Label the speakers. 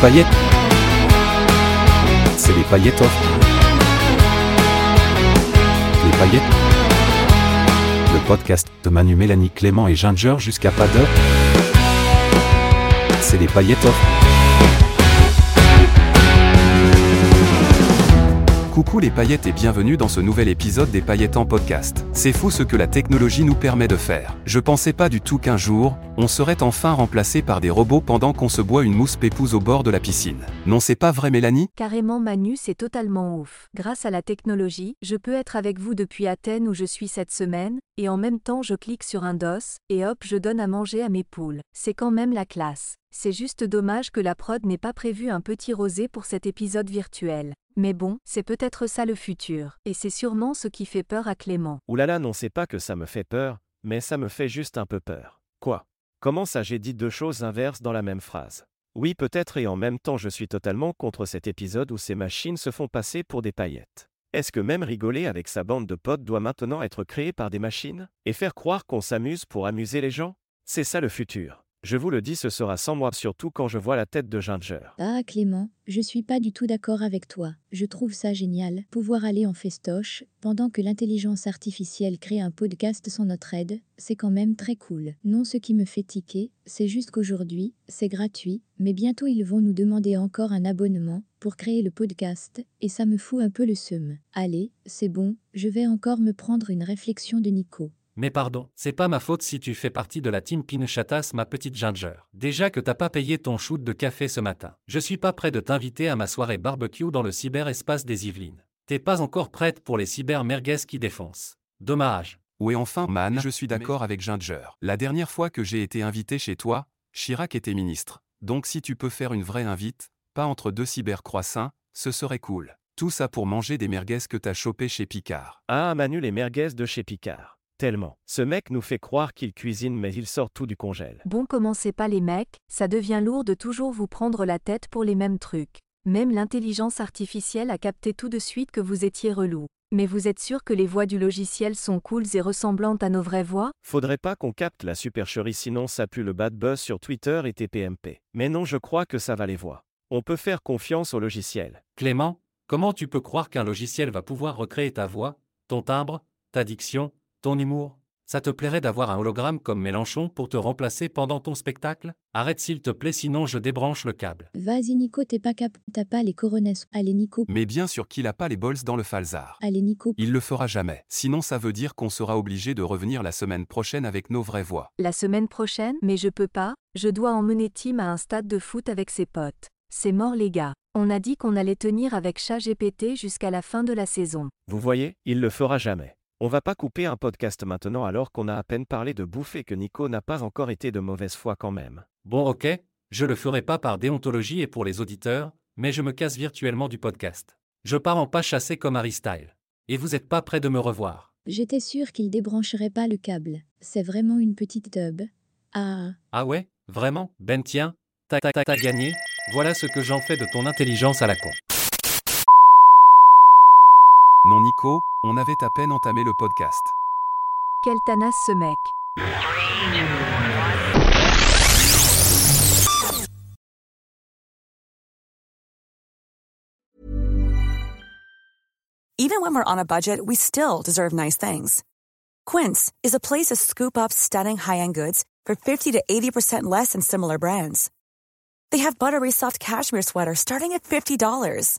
Speaker 1: Paillettes. C'est les paillettes off. Les paillettes. Le podcast de Manu, Mélanie, Clément et Ginger jusqu'à pas d'heure. C'est les paillettes off. Coucou les paillettes et bienvenue dans ce nouvel épisode des paillettes en podcast. C'est fou ce que la technologie nous permet de faire. Je pensais pas du tout qu'un jour, on serait enfin remplacé par des robots pendant qu'on se boit une mousse pépouse au bord de la piscine. Non c'est pas vrai Mélanie?
Speaker 2: Carrément Manu, c'est totalement ouf. Grâce à la technologie, je peux être avec vous depuis Athènes où je suis cette semaine, et en même temps je clique sur un dos, et hop je donne à manger à mes poules. C'est quand même la classe. C'est juste dommage que la prod n'ait pas prévu un petit rosé pour cet épisode virtuel. Mais bon, c'est peut-être ça le futur, et c'est sûrement ce qui fait peur à Clément.
Speaker 3: Oulala, non, c'est pas que ça me fait peur, mais ça me fait juste un peu peur. Quoi? Comment ça j'ai dit deux choses inverses dans la même phrase? Oui, peut-être et en même temps je suis totalement contre cet épisode où ces machines se font passer pour des paillettes. Est-ce que même rigoler avec sa bande de potes doit maintenant être créé par des machines? Et faire croire qu'on s'amuse pour amuser les gens? C'est ça le futur. Je vous le dis, ce sera sans moi, surtout quand je vois la tête de Ginger.
Speaker 4: Ah Clément, je suis pas du tout d'accord avec toi. Je trouve ça génial, pouvoir aller en festoche, pendant que l'intelligence artificielle crée un podcast sans notre aide, c'est quand même très cool. Non, ce qui me fait tiquer, c'est juste qu'aujourd'hui, c'est gratuit, mais bientôt ils vont nous demander encore un abonnement pour créer le podcast, et ça me fout un peu le seum. Allez, c'est bon, je vais encore me prendre une réflexion de Nico.
Speaker 5: Mais pardon, c'est pas ma faute si tu fais partie de la team Pinchatas, ma petite Ginger. Déjà que t'as pas payé ton shoot de café ce matin. Je suis pas prêt de t'inviter à ma soirée barbecue dans le cyberespace des Yvelines. T'es pas encore prête pour les cyber merguez qui défoncent. Dommage.
Speaker 1: Ouais enfin man, je suis d'accord avec Ginger. La dernière fois que j'ai été invité chez toi, Chirac était ministre. Donc si tu peux faire une vraie invite, pas entre deux cyber croissants, ce serait cool. Tout ça pour manger des merguez que t'as chopé chez Picard.
Speaker 3: Ah, Manu, les merguez de chez Picard. Tellement. Ce mec nous fait croire qu'il cuisine mais il sort tout du congèle.
Speaker 2: Bon, commencez pas les mecs, ça devient lourd de toujours vous prendre la tête pour les mêmes trucs. Même l'intelligence artificielle a capté tout de suite que vous étiez relou. Mais vous êtes sûr que les voix du logiciel sont cooles et ressemblantes à nos vraies voix?
Speaker 3: Faudrait pas qu'on capte la supercherie sinon ça pue le bad buzz sur Twitter et TPMP. Mais non, je crois que ça va les voix. On peut faire confiance au logiciel.
Speaker 5: Clément, comment tu peux croire qu'un logiciel va pouvoir recréer ta voix, ton timbre, ta diction, ton humour Ça te plairait d'avoir un hologramme comme Mélenchon pour te remplacer pendant ton spectacle? Arrête s'il te plaît sinon je débranche le câble.
Speaker 4: Vas-y Nico, t'es pas cap, t'as pas les coronesses. Allez Nico,
Speaker 1: Mais bien sûr qu'il a pas les bols dans le falzar.
Speaker 4: allez Nico.
Speaker 1: Il le fera jamais. Sinon ça veut dire qu'on sera obligé de revenir la semaine prochaine avec nos vraies voix.
Speaker 2: La semaine prochaine? Mais je peux pas, je dois emmener Tim à un stade de foot avec ses potes. C'est mort les gars. On a dit qu'on allait tenir avec ChatGPT jusqu'à la fin de la saison.
Speaker 3: Vous voyez, il le fera jamais. On va pas couper un podcast maintenant alors qu'on a à peine parlé de bouffe et que Nico n'a pas encore été de mauvaise foi quand même.
Speaker 5: Bon ok, je le ferai pas par déontologie et pour les auditeurs, mais je me casse virtuellement du podcast. Je pars en pas chasser comme Harry Style. Et vous êtes pas prêt de me revoir.
Speaker 4: J'étais sûre qu'il débrancherait pas le câble. C'est vraiment une petite tub. Ah,
Speaker 5: Ah ouais? Vraiment? Ben tiens, t'as t'as- t'as gagné Voilà ce que j'en fais de ton intelligence à la con.
Speaker 1: Non Nico, on avait à peine entamé le podcast.
Speaker 2: Quel tanas ce mec.
Speaker 6: Even when we're on a budget, we still deserve nice things. Quince is a place to scoop up stunning high-end goods for 50 to 80% less than similar brands. They have buttery soft cashmere sweaters starting at $50,